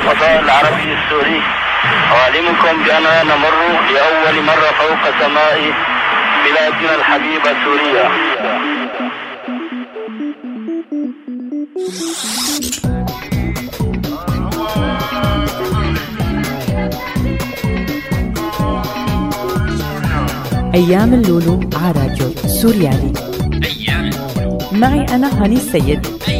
الفضاء العربي السوري. أعلمكم بأننا نمر لأول مرة فوق سماء بلادنا الحبيبة سوريا. أيام اللولو على راديو سوريالي. أيام اللولو. معي أنا هاني السيد. أيام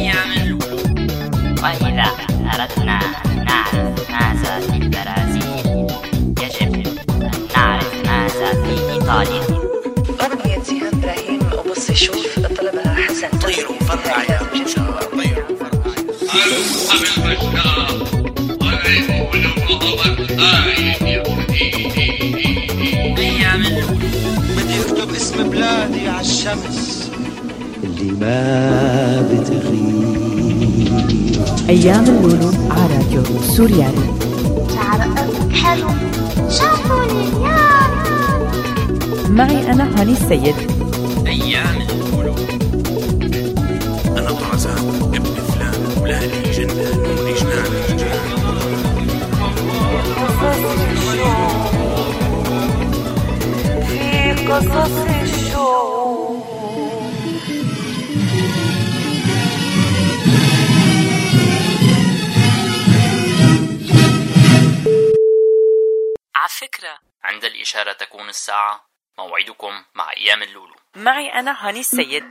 الشمس. اللي ما بتغيب. أيام اللولو على راديو سوريالي شعر حلو شافوني يا معي أنا هاني السيد. أيام اللولو أنا طرزان ابن فلان ولادي جنان نوري جنان في قصص تكون الساعة موعدكم مع أيام اللولو. معي أنا هاني السيد.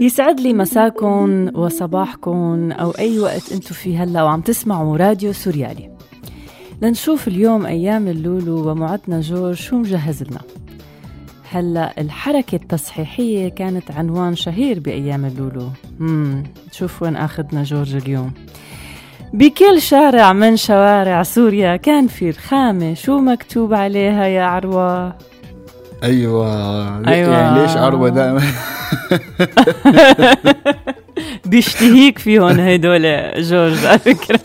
يسعد لي مساكم وصباحكم أو أي وقت أنتم فيه هلا وعم تسمعوا راديو سوريالي. لنشوف اليوم أيام اللولو ومعدنا جورج شو مجهز لنا. هلا الحركة التصحيحية كانت عنوان شهير بأيام اللولو. مم. شوف وين أخذنا جورج اليوم. بكل شارع من شوارع سوريا كان في رخامة شو مكتوب عليها يا عروة؟ أيوه. أيوة. يعني ليش عروة دائما؟ بيشتهيك فيهم هدول جورج على فكرة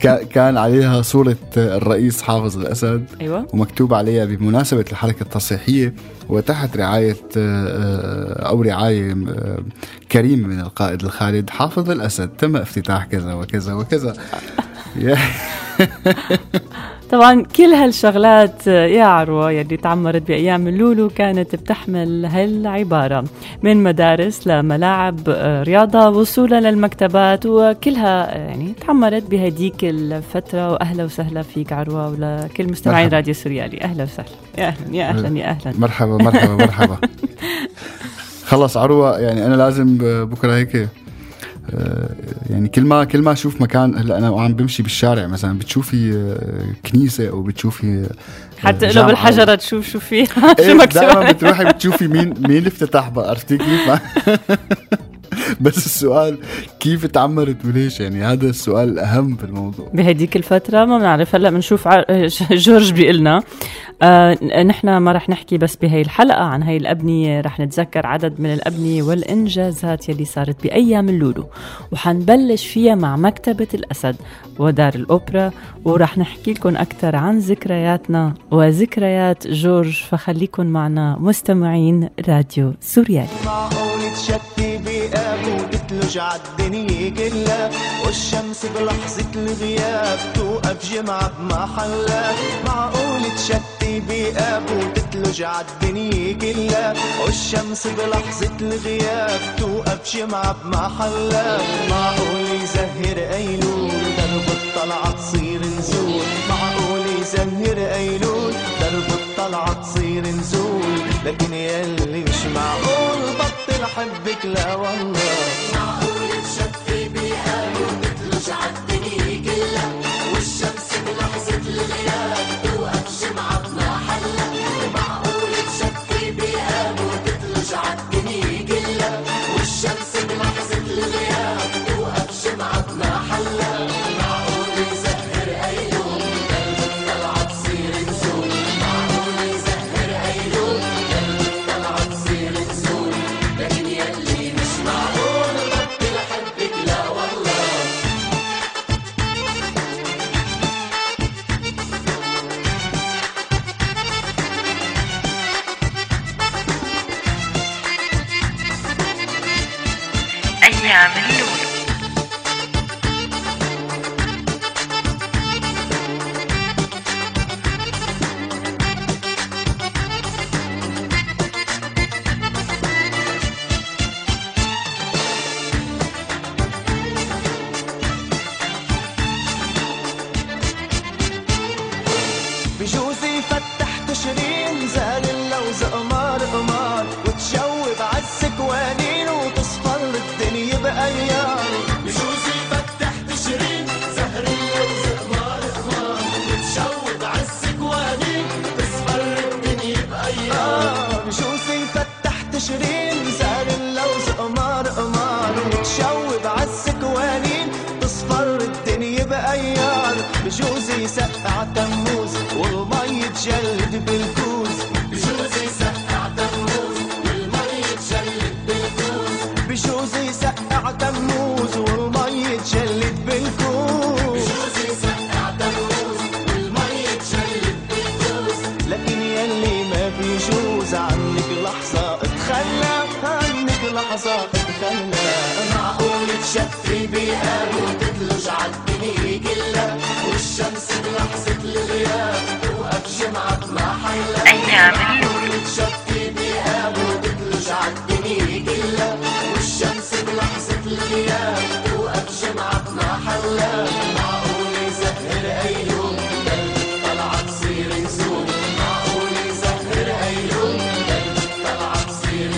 كا- كان عليها صورة الرئيس حافظ الأسد أيوة. ومكتوب عليها بمناسبة الحركة التصحيحية وتحت رعاية آه، أو رعاية آه، كريمه من القائد الخالد حافظ الأسد. تم افتتاح كذا وكذا وكذا. طبعا كل هالشغلات يا عروة يلي تعمرت بأيام اللولو كانت بتحمل هالعبارة. من مدارس لملاعب آه، رياضة وصولا للمكتبات وكلها آه، يعني تعمرت بهديك الفترة. وأهلا وسهلا فيك عروة ولكل مستمعين. راديو سوريالي. أهلا وسهلا. يا أهلا يا أهلا يا أهلا. مرحبا مرحبا مرحبا. خلص عروة يعني أنا لازم ب- بكرة هيك آه، يعني كل ما كل ما أشوف مكان هلأ أنا وعم بمشي بالشارع مثلا بتشوفي آه، كنيسة أو بتشوفي آه، حتى لو جامعة. بالحجرة تشوف شو فيها شو مكتوب دائما. بتروحي بتشوفي مين مين اللي افتتح بقى عرفتي كيف بس السؤال كيف تعمرت وليش؟ يعني هذا السؤال الاهم في الموضوع. بهديك الفترة ما بنعرف. هلأ بنشوف جورج بيقلنا آه نحن ما رح نحكي بس بهي الحلقة عن هي الأبنية رح نتذكر عدد من الأبنية والإنجازات يلي صارت بأيام اللولو. وحنبلش فيها مع مكتبة الأسد ودار الأوبرا. ورح نحكي لكم أكثر عن ذكرياتنا وذكريات جورج. فخليكم معنا مستمعين راديو سوريالي. وتتلج عالدنيا كلها والشمس بلحظة الغياب توقف جمعة بمحلها معقول تشتي بقابه وتتلج عالدنيا كلها والشمس بلحظة الغياب توقف جمعة بمحلها معقول يزهر أيلول درب الطلعة تصير نزول. معقول يزهر أيلول درب الطلعة تصير نزول. لكن يلي مش معقول بطل حبك لا والله. بجوز Temmuz olmayı celdi bir تصير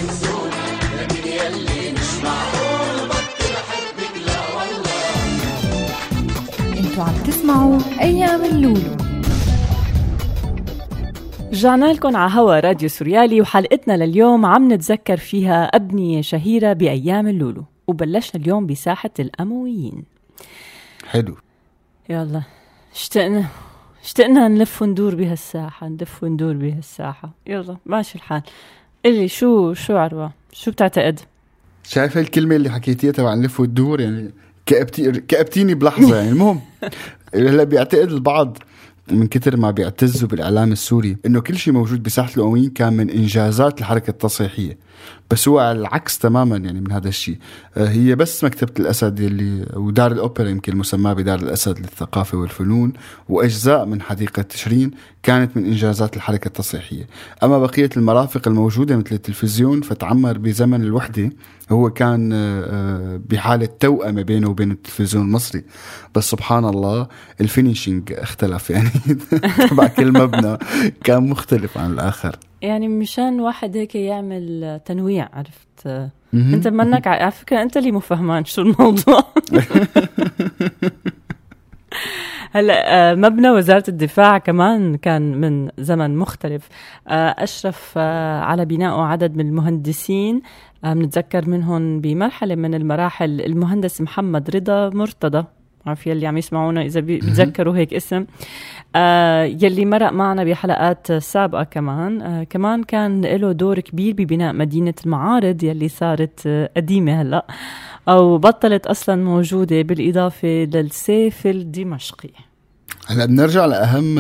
تصير يلي مش معقول بطل حبك لا والله أنتوا عم تسمعوا أيام اللولو. رجعنا لكم على هوا راديو سوريالي وحلقتنا لليوم عم نتذكر فيها أبنية شهيرة بأيام اللولو. وبلشنا اليوم بساحة الأمويين. حلو. يلا اشتقنا اشتقنا نلف وندور بهالساحة نلف وندور بهالساحة. يلا ماشي الحال. قلي شو شو عروة؟ شو بتعتقد؟ شايف الكلمة اللي حكيتيها تبع نلف وتدور يعني كأبتي كأبتيني بلحظة يعني المهم. هلأ بيعتقد البعض من كتر ما بيعتزوا بالإعلام السوري إنه كل شيء موجود بساحة الأمويين كان من إنجازات الحركة التصحيحية. بس هو على العكس تماما يعني من هذا الشيء. آه، هي بس مكتبة الأسد اللي ودار الأوبرا يمكن المسماه بدار الأسد للثقافة والفنون وأجزاء من حديقة تشرين كانت من إنجازات الحركة التصحيحية. أما بقية المرافق الموجودة مثل التلفزيون فتعمر بزمن الوحدة هو كان آه، آه، بحالة توأمة بينه وبين التلفزيون المصري. بس سبحان الله الفينيشينج اختلف. يعني تبع كل مبنى كان مختلف عن الآخر. يعني مشان واحد هيك يعمل تنويع عرفت؟ أنت منك على فكرة أنت اللي مو فهمان شو الموضوع. هلا آه، مبنى وزارة الدفاع كمان كان من زمن مختلف. أشرف على بنائه عدد من المهندسين. بنتذكر منهم بمرحلة من المراحل. المهندس محمد رضا مرتضى عارف يلي عم يسمعونا إذا بيتذكروا هيك اسم. آه يلي مرق معنا بحلقات سابقة كمان. آه كمان كان له دور كبير ببناء مدينة المعارض يلي صارت آه قديمة هلأ أو بطلت أصلا موجودة بالإضافة للسيف الدمشقي. هلا بنرجع لأهم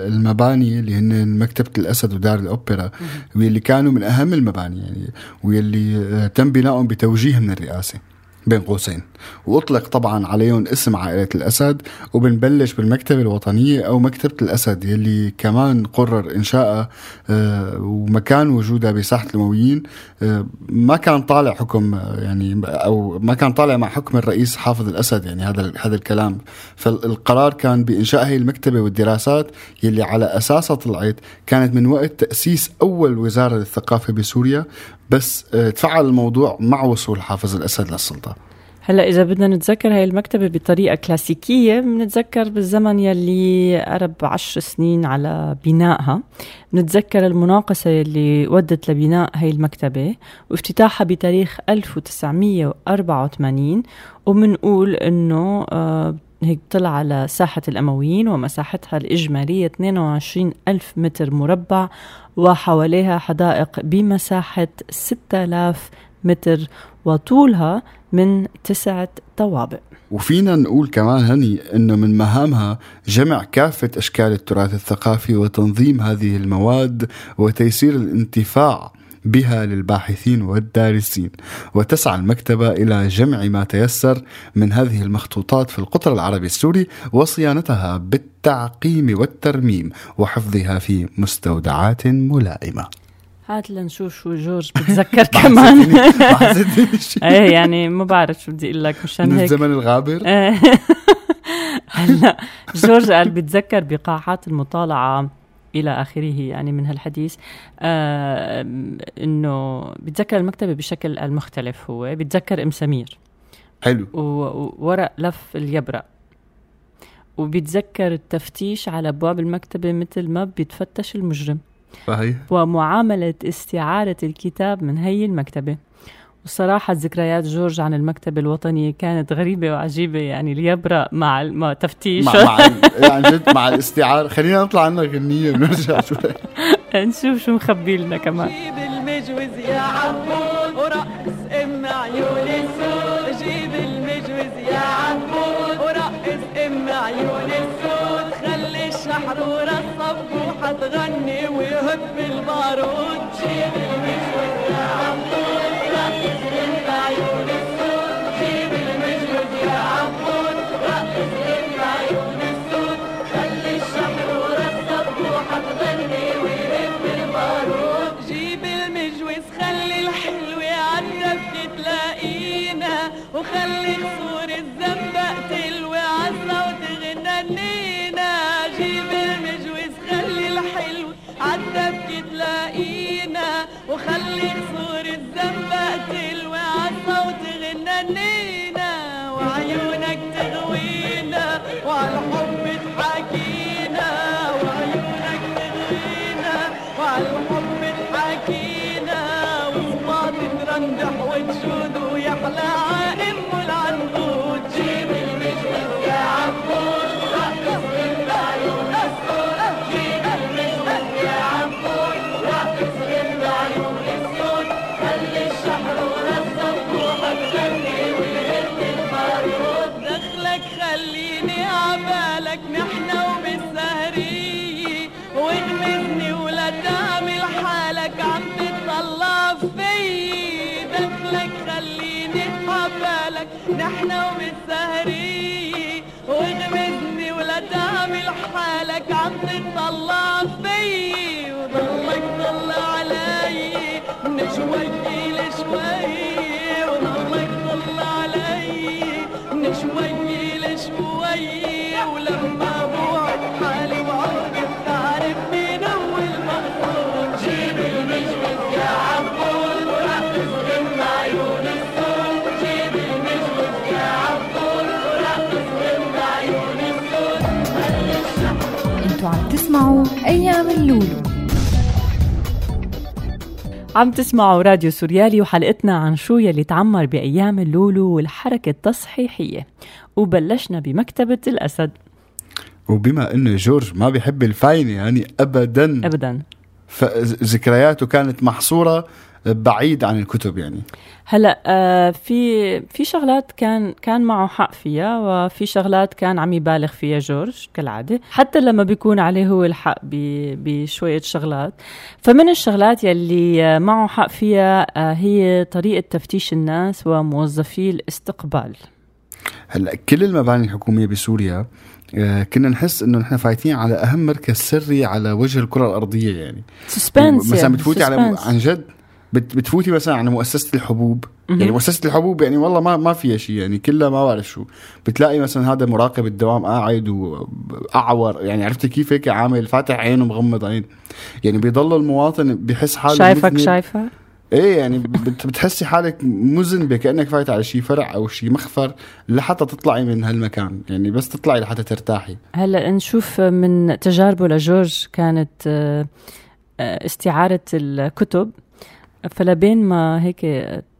المباني اللي هن مكتبة الأسد ودار الأوبرا واللي كانوا من أهم المباني يعني واللي آه، تم بنائهم بتوجيه من الرئاسة. بين قوسين. وأطلق طبعا عليهم اسم عائلة الأسد وبنبلش بالمكتبة الوطنية أو مكتبة الأسد يلي كمان قرر انشائها آه، ومكان وجودها بساحة الامويين آه، ما كان طالع حكم آه، يعني أو ما كان طالع مع حكم الرئيس حافظ الأسد يعني هذا هذا الكلام. فالقرار كان بإنشاء هي المكتبة والدراسات يلي على اساسها طلعت كانت من وقت تأسيس أول وزارة للثقافة بسوريا. بس تفعل الموضوع مع وصول حافظ الأسد للسلطة. هلا إذا بدنا نتذكر هاي المكتبة بطريقة كلاسيكية بنتذكر بالزمن يلي قرب عشر سنين على بنائها. بنتذكر المناقصة يلي ودت لبناء هاي المكتبة وافتتاحها بتاريخ 1984 وبنقول إنه آه هيك طلع على ساحة الأمويين ومساحتها الإجمالية 22 ألف متر مربع. وحواليها حدائق بمساحة 6000 متر وطولها من تسعة طوابق وفينا نقول كمان هني إنه من مهامها جمع كافة أشكال التراث الثقافي وتنظيم هذه المواد وتيسير الانتفاع بها للباحثين والدارسين وتسعى المكتبة إلى جمع ما تيسر من هذه المخطوطات في القطر العربي السوري وصيانتها بالتعقيم والترميم وحفظها في مستودعات ملائمة. هات لنشوف شو جورج بتذكر كمان. إيه يعني ما بعرف شو بدي أقول لك مشان هيك. الزمن الغابر. إيه. هلا جورج قال بتذكر بقاعات المطالعة إلى آخره يعني من هالحديث. آه إنه بتذكر المكتبة بشكل المختلف هو بتذكر أم سمير. حلو. وورق لف اليبرق وبيتذكر التفتيش على أبواب المكتبة مثل ما بيتفتش المجرم. صحيح. ومعاملة استعارة الكتاب من هي المكتبة. وصراحة ذكريات جورج عن المكتبة الوطنية كانت غريبة وعجيبة يعني ليبرأ مع مع تفتيش. مع مع يعني جد مع الاستعارة خلينا نطلع عنا غنية ونرجع شوي. نشوف شو مخبي لنا كمان. جيب المجوز يا عبود ورقص ام عيون السود. جيب المجوز يا عبود ورقص ام عيون السود. خلي الشحرورة الصبوحة تغني ويهب البارود. جيب المجوز يا عبود رقص like nothing. تسمعوا أيام اللولو. عم تسمعوا راديو سوريالي وحلقتنا عن شو يلي تعمر بأيام اللولو والحركة التصحيحية. وبلشنا بمكتبة الأسد. وبما إنه جورج ما بيحب الفاينة يعني ابدا. أبدا. فذكرياته كانت محصورة بعيد عن الكتب يعني. هلا آه في في شغلات كان كان معه حق فيها وفي شغلات كان عم يبالغ فيها جورج كالعادة حتى لما بيكون عليه هو الحق بشوية شغلات. فمن الشغلات يلي معه حق فيها آه هي طريقة تفتيش الناس وموظفي الاستقبال. هلا كل المباني الحكومية بسوريا آه، كنا نحس إنه نحن فايتين على أهم مركز سري على وجه الكرة الأرضية يعني. سسبنس مثلا يعني، بتفوتي على. عن جد بتفوتي مثلا على مؤسسة الحبوب. يعني مؤسسة الحبوب يعني والله ما ما فيها شيء يعني كلها ما بعرف شو. بتلاقي مثلا هذا مراقب الدوام قاعد وأعور يعني عرفتي كيف هيك عامل فاتح عين ومغمض عين. يعني بيضل المواطن بحس حاله شايفك. شايفه؟ إيه يعني بت- بتحسي حالك مذنبه كأنك فايت على شيء فرع أو شيء مخفر لحتى تطلعي من هالمكان. يعني بس تطلعي لحتى ترتاحي. هلأ نشوف من تجاربه لجورج كانت آه، آه، استعارة الكتب. فلبين ما هيك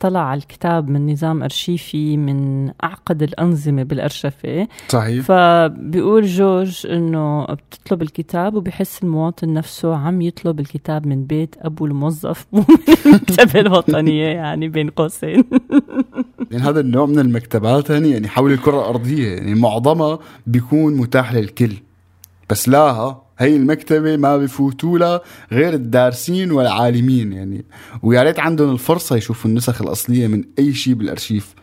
طلع على الكتاب من نظام أرشيفي من أعقد الأنظمة بالأرشفة. صحيح. فبيقول جورج إنه بتطلب الكتاب وبحس المواطن نفسه عم يطلب الكتاب من بيت أبو الموظف. مو من المكتبة الوطنية يعني بين قوسين. يعني هذا النوع من المكتبات هني يعني حول الكرة الأرضية يعني معظمها بيكون متاح للكل. بس لاها هي المكتبة ما بفوتوا لها غير الدارسين والعالمين يعني. ويا ريت عندهم الفرصة يشوفوا النسخ الأصلية من أي شيء بالأرشيف.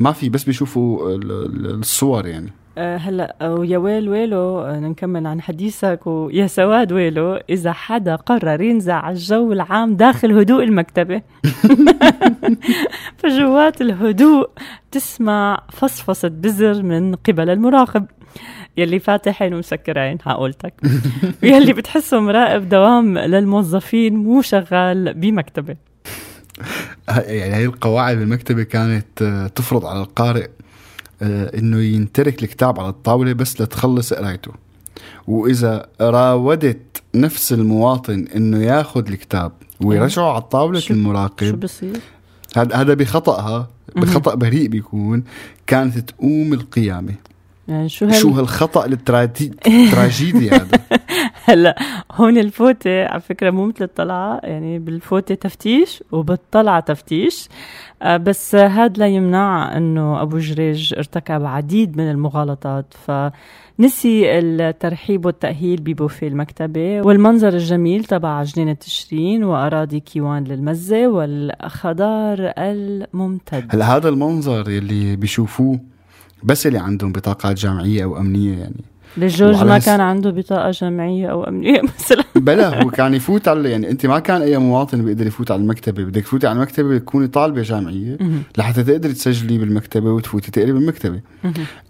ما في بس بيشوفوا ال- ال- الصور يعني. آه، هلا ويا ويل ويلو آه، نكمل عن حديثك ويا سواد ويلو إذا حدا قرر ينزع الجو العام داخل هدوء المكتبة. فجوات الهدوء تسمع فصفصة بزر من قبل المراقب. يلي فاتح عين ومسكر عين حقولتك يلي بتحسه مراقب دوام للموظفين مو شغال بمكتبة. يعني هي القواعد بالمكتبة كانت آه، تفرض على القارئ آه، إنه ينترك الكتاب على الطاولة بس لتخلص قرايته. وإذا راودت نفس المواطن إنه ياخذ الكتاب ويرجعه على طاولة شو- المراقب شو بصير؟ هذا هذا بخطأها بخطأ بريء بيكون كانت تقوم القيامة. يعني شو هال... شو هالخطأ التراجي- التراجيدي هذا؟ هلا هون الفوتة على فكرة مو مثل الطلعة يعني بالفوتة تفتيش وبالطلعة تفتيش. آه، بس هذا لا يمنع إنه أبو جريج ارتكب عديد من المغالطات. فنسي الترحيب والتأهيل ببوفيه المكتبة والمنظر الجميل تبع جنينة تشرين وأراضي كيوان للمزة والخضار الممتد هلا هذا المنظر يلي بيشوفوه بس اللي عندهم بطاقات جامعية أو أمنية يعني. لجورج وعلى ما كان عنده بطاقة جامعية أو أمنية مثلا. بلا هو كان يفوت على يعني أنت ما كان أي مواطن بيقدر يفوت على المكتبة. بدك تفوتي على المكتبة تكوني طالبة جامعية. لحتى تقدري تسجلي بالمكتبة وتفوتي تقري بالمكتبة.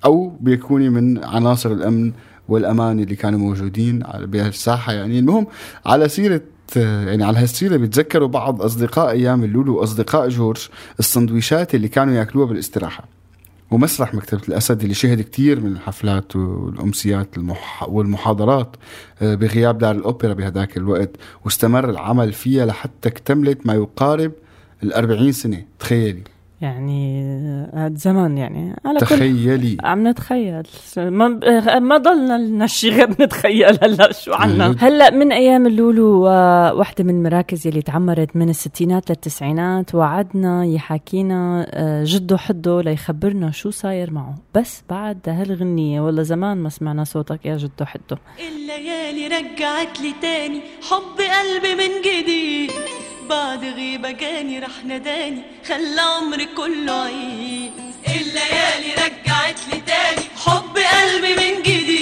أو بيكوني من عناصر الأمن والأمان اللي كانوا موجودين على- بهالساحة يعني. المهم على سيره يعني على هالسيرة بيتذكروا بعض أصدقاء أيام اللولو وأصدقاء جورج السندويشات اللي كانوا يأكلوها بالاستراحة. ومسرح مكتبة الأسد اللي شهد كتير من الحفلات والأمسيات المح... والمحاضرات آه، بغياب دار الأوبرا بهداك الوقت واستمر العمل فيها لحتى اكتملت ما يقارب الأربعين سنة. تخيلي. يعني هذا زمن يعني. على كل تخيلي. عم نتخيل. ما ما ضلنا لنا شيء غير نتخيل. هلا شو عنا. هلا من أيام اللولو آه، وحده من المراكز اللي تعمرت من الستينات للتسعينات وعدنا يحاكينا آه، جده حده ليخبرنا شو صاير معه. بس بعد هالغنية والله زمان ما سمعنا صوتك يا جده حده الليالي رجعت لي تاني حب قلبي من جديد. بعد غيبة جاني راح نداني خلى عمري كله عيد الليالي رجعت لي تاني. حب قلبي من جديد.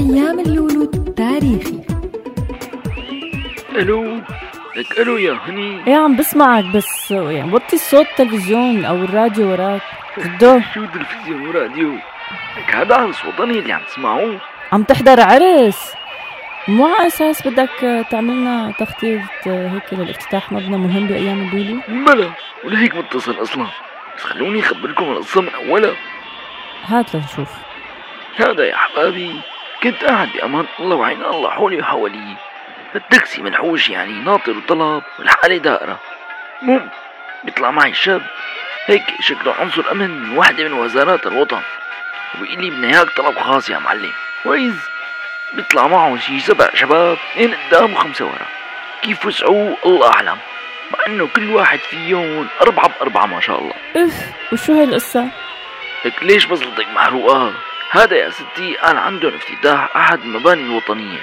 أيام اللولو التاريخي. ألو لك ألو يا هني. إيه عم بسمعك بس يعني وطي الصوت التلفزيون أو الراديو وراك. شو تلفزيون وراديو؟ لك هذا عرس وطني اللي عم تسمعوه. عم تحضر عرس مو على أساس بدك تعملنا تخطيط هيك للافتتاح مبنى مهم بأيام اللولو بلا ولهيك متصل أصلا. بس خلوني أخبركم القصة من أولها. هات لنشوف. هذا يا حبابي كنت قاعد بأمان الله وعين الله حولي وحوالي التاكسي منحوش يعني ناطر وطلب والحالة دائرة. المهم بيطلع معي شاب هيك شكله عنصر أمن من واحدة من وزارات الوطن. وبيقول لي بدنا إياك طلب خاص يا معلم. وإذ بيطلع معه شي سبع شباب اثنين قدام وخمسة ورا. كيف وسعوه الله أعلم. مع إنه كل واحد فيهم أربعة بأربعة ما شاء الله. إف وشو هالقصة؟ لك ليش بزلطك محروقة؟ هذا يا ستي قال عندهم افتتاح أحد المباني الوطنية.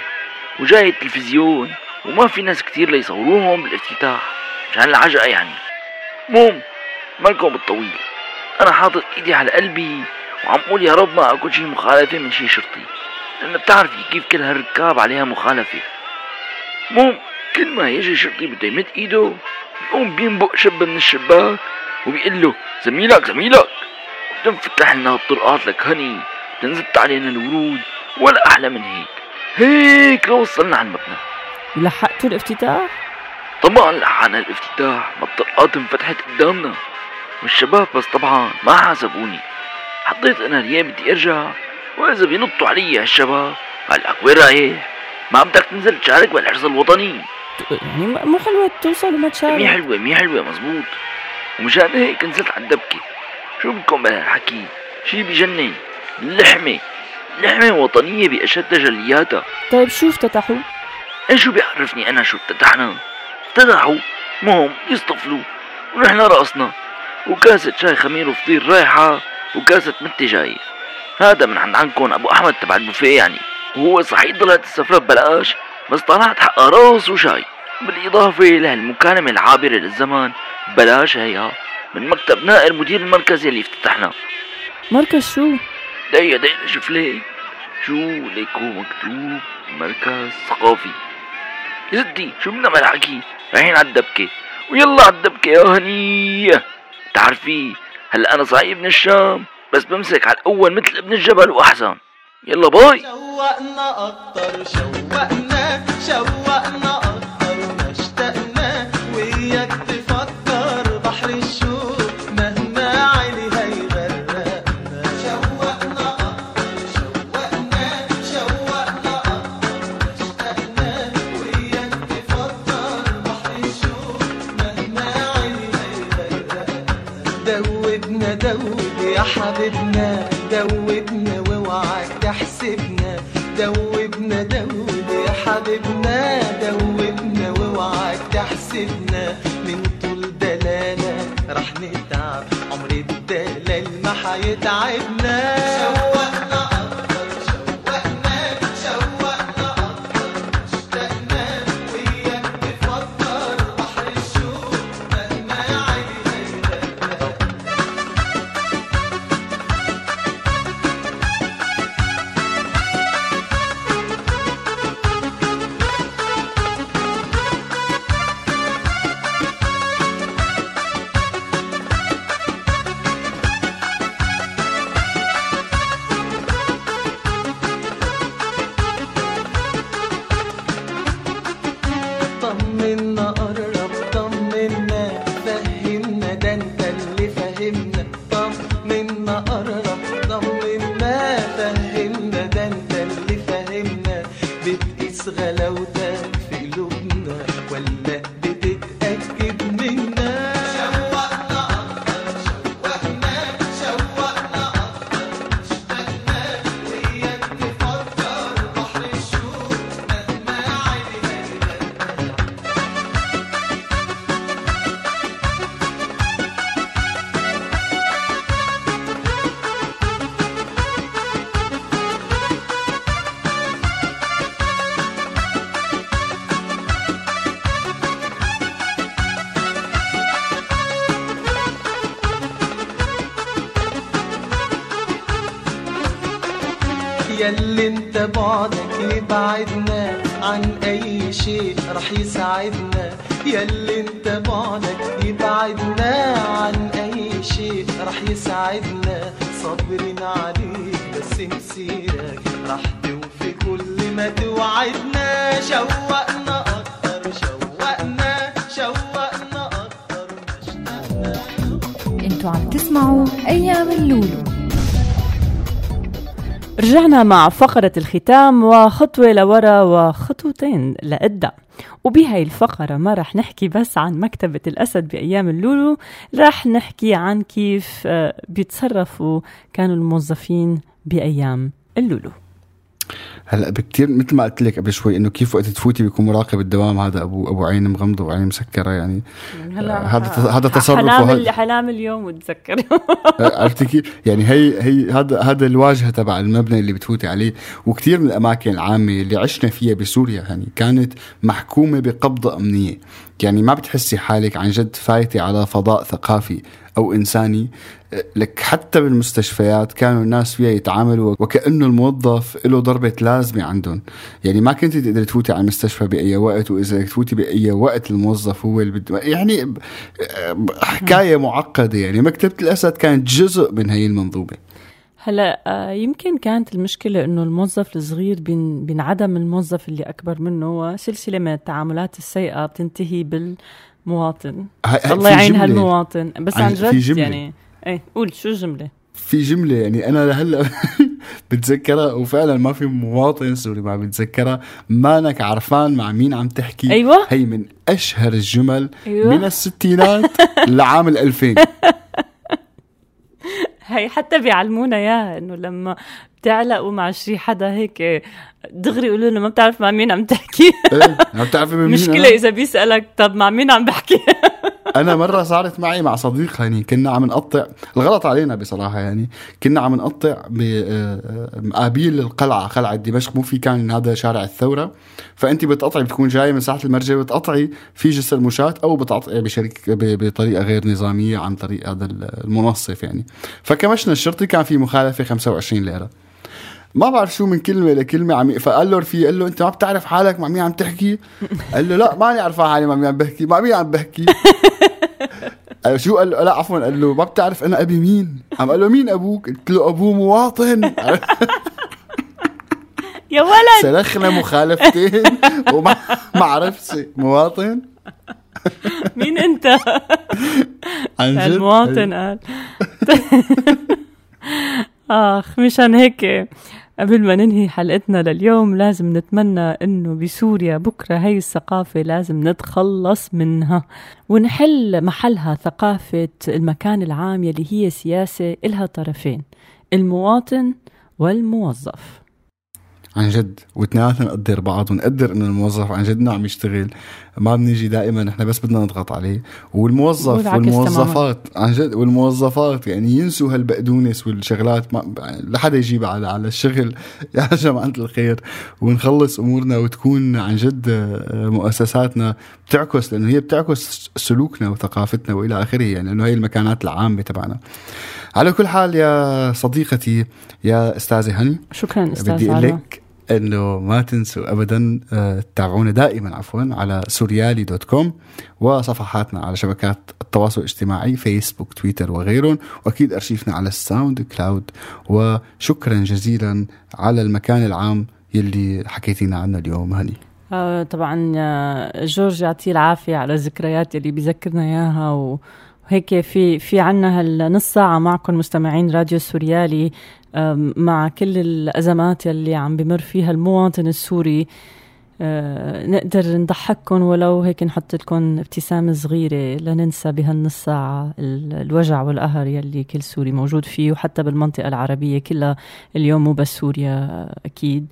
وجاي التلفزيون وما في ناس كتير ليصوروهم بالافتتاح مشان العجقة يعني. مهم مالكم بالطويل أنا حاطط إيدي على قلبي وعم قول يا رب ما أكون شي مخالفة من شي شرطي. لأن بتعرفي كيف كل هالركاب عليها مخالفة. مهم كل ما يجي شرطي بده يمد إيده بيقوم بينبق شب من الشباك وبيقول له زميلك زميلك. بتنفتح لنا الطرقات لك هني. بتنزت علينا الورود ولا أحلى من هيك. هيك لو وصلنا على المبنى لحقتوا الافتتاح؟ طبعا لحقنا الافتتاح الطرقات انفتحت قدامنا. والشباب بس طبعا ما حاسبوني حطيت أنا ريال بدي أرجع. وإذا بينطوا علي هالشباب لك وين رايح؟ ما بدك تنزل تشارك بالحرس الوطني. يعني مو حلوة توصل وما تشارك؟ مي حلوة مي حلوة مزبوط. ومشان هيك نزلت على الدبكة. شو بدكم بهالحكي؟ شي بجنن. اللحمة لحمة وطنية بأشد تجلياتها طيب شو افتتحوا؟ إيش شو بيعرفني أنا شو افتتحنا؟ افتتحوا مهم يصطفلوا. ونحن رقصنا. وكاسة شاي خمير وفطير رايحة وكاسة متي جاي. هذا من عند عنكم أبو أحمد تبع البوفيه يعني. وهو صحيح طلعت السفرة ببلاش بس طلعت حقها راس وشاي. بالإضافة لهالمكالمة العابرة للزمن بلاش هيها من مكتب نائر مدير المركز اللي افتتحنا. مركز شو؟ دقيقة دقيقة شوف ليك شو ليكو مكتوب مركز ثقافي. ستي شو بدنا بالحكي رايحين على الدبكة. ويلا على الدبكة يا هنية تعرفي هلا أنا صحيح ابن الشام بس بمسك على الأول مثل ابن الجبل وأحسن. يلا باي. شوقنا أكتر شوقنا شوقنا دوبنا دوب يا حبيبنا دوبنا واوعك تحسبنا. من طول دلالة رح نتعب عمر الدلال ما حيتعبنا. انت بعدك يبعدنا عن أي شيء رح يساعدنا. ياللي انت بعدك يبعدنا عن أي شيء رح يساعدنا. صابرين عليك بس مسيرك رح توفي كل ما توعدنا. شوقنا أكتر شوقنا شوقنا أكتر. أنتوا عم تسمعوا أيام اللولو. رجعنا مع فقرة الختام وخطوة لورا وخطوتين لقدام وبهاي الفقرة ما رح نحكي بس عن مكتبة الأسد بأيام اللولو رح نحكي عن كيف آه، بيتصرفوا كانوا الموظفين بأيام اللولو. هلا بكتير مثل ما قلت لك قبل شوي إنه كيف وقت تفوتي بيكون مراقب الدوام. هذا ابو أبو عين مغمضة وعين مسكرة يعني. هلا هذا هذا تصرف وهذا- حنعمل اليوم وتذكر. عرفتي كيف؟ يعني هي هي هذا هذا الواجهة تبع المبنى اللي بتفوتي عليه. وكثير من الأماكن العامة اللي عشنا فيها بسوريا يعني كانت محكومة بقبضه أمنية، يعني ما بتحسي حالك عن جد فايتة على فضاء ثقافي أو إنساني. لك حتى بالمستشفيات كانوا الناس فيها يتعاملوا وكأنه الموظف له ضربة لازمة عندهم، يعني ما كنت تقدري تفوتي على المستشفى بأي وقت وإذا تفوتي بأي وقت الموظف هو اللي بده. يعني حكاية معقدة. يعني مكتبة الأسد كانت جزء من هي المنظومة. هلا آه، يمكن كانت المشكلة إنه الموظف الصغير بين بينعدم الموظف اللي أكبر منه وسلسلة من التعاملات السيئة بتنتهي بالمواطن. الله يعين جملة. هالمواطن. بس عن- جد جملة. يعني إيه قول شو الجملة؟ في جملة. يعني أنا لهلأ بتذكرها؟ وفعلا ما في مواطن سوري ما بتذكرها. مانك عرفان مع مين عم تحكي. أيوة. هي من أشهر الجمل أيوة. من الستينات لعام ال 2000 هي حتى بيعلمونا إياها إنه لما بتعلقوا مع شي حدا هيك دغري يقولوا له ما بتعرف مع مين عم تحكي. إيه، عم تعرفي من مين؟ مشكلة أنا؟ إذا بيسألك طب مع مين عم بحكي؟ أنا مرة صارت معي مع صديق يعني كنا عم نقطع الغلط علينا بصراحة يعني كنا عم نقطع بمقابيل القلعة قلعة دمشق مو في كان هذا شارع الثورة. فانت بتقطعي بتكون جاي من ساحة المرجع بتقطعي في جسر مشاة أو بتقطعي بشركه بطريقة غير نظامية عن طريق هذا المنصف يعني. فكمشنا الشرطي كان في مخالفة 25 ليرة. ما بعرف شو من كلمة لكلمه عم فقال له رفيق قال له أنت ما بتعرف حالك مع مين عم تحكي؟ قال له لا ماني عارف حالي مع مين عم بحكي؟ مع مين عم بحكي؟ قال شو؟ قال له لا عفوا. قال له ما بتعرف أنا أبي مين؟ عم قال له مين أبوك؟ قلت له أبوه مواطن. يا ولد! سلخنا مخالفتين وما ما عرفت مواطن. مين أنت؟ عن جد؟ المواطن قال. آخ مشان هيك. قبل ما ننهي حلقتنا لليوم لازم نتمنى إنه بسوريا بكرة هي الثقافة لازم نتخلص منها. ونحل محلها ثقافة المكان العام يلي هي سياسة إلها طرفين المواطن والموظف. عن جد واثنيناتنا نقدر بعض ونقدر إنه الموظف عن جد عم يشتغل. ما بنيجي دائما نحن بس بدنا نضغط عليه. والموظف والموظفات عن جد والموظفات يعني ينسوا هالبقدونس والشغلات. ما لحدا يجيب على على الشغل. يا جماعة الخير. ونخلص أمورنا وتكون عن جد آه، مؤسساتنا بتعكس لأنه هي بتعكس سلوكنا وثقافتنا وإلى آخره. يعني لأنه هي المكانات العامة تبعنا. على كل حال يا صديقتي يا أستاذة هني شكرا أستاذ بدي أقول. لك إنه ما تنسوا ابدا آه، تتابعونا دائما عفوا على سوريالي dot com وصفحاتنا على شبكات التواصل الاجتماعي فيسبوك تويتر وغيرهم. وأكيد أرشيفنا على ال SoundCloud. وشكرا جزيلا على المكان العام يلي حكيتينا عنه اليوم هني. آه طبعا آه، جورج يعطيه العافية على الذكريات اللي بيذكرنا إياها و- وهيك في في عنا هالنص ساعة معكم مستمعين راديو سوريالي مع كل الأزمات يلي عم بمر فيها المواطن السوري. آه، نقدر نضحككم ولو هيك نحط لكم ابتسامة صغيرة لننسى بهالنص ساعة ال- الوجع والقهر يلي كل سوري موجود فيه وحتى بالمنطقة العربية كلها اليوم مو بس سوريا أكيد.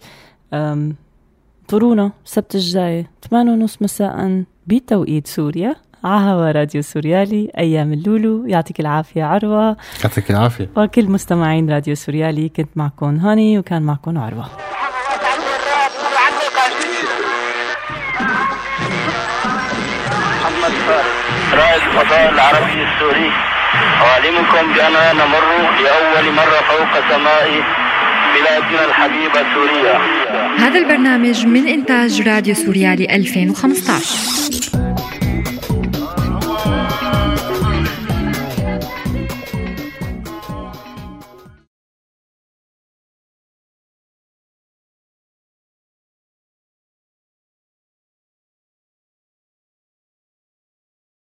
انطرونا السبت الجاي 8 ونص مساء بتوقيت سوريا. على هوا راديو سوريالي أيام اللولو. يعطيك العافية عروة. يعطيك العافية. وكل مستمعين راديو سوريالي كنت معكم هاني وكان معكم عروة. محمد فارس رائد الفضاء العربي السوري. أعلمكم بأننا نمر لأول مرة فوق سماء بلادنا الحبيبة سوريا. هذا البرنامج من إنتاج راديو سوريالي 2015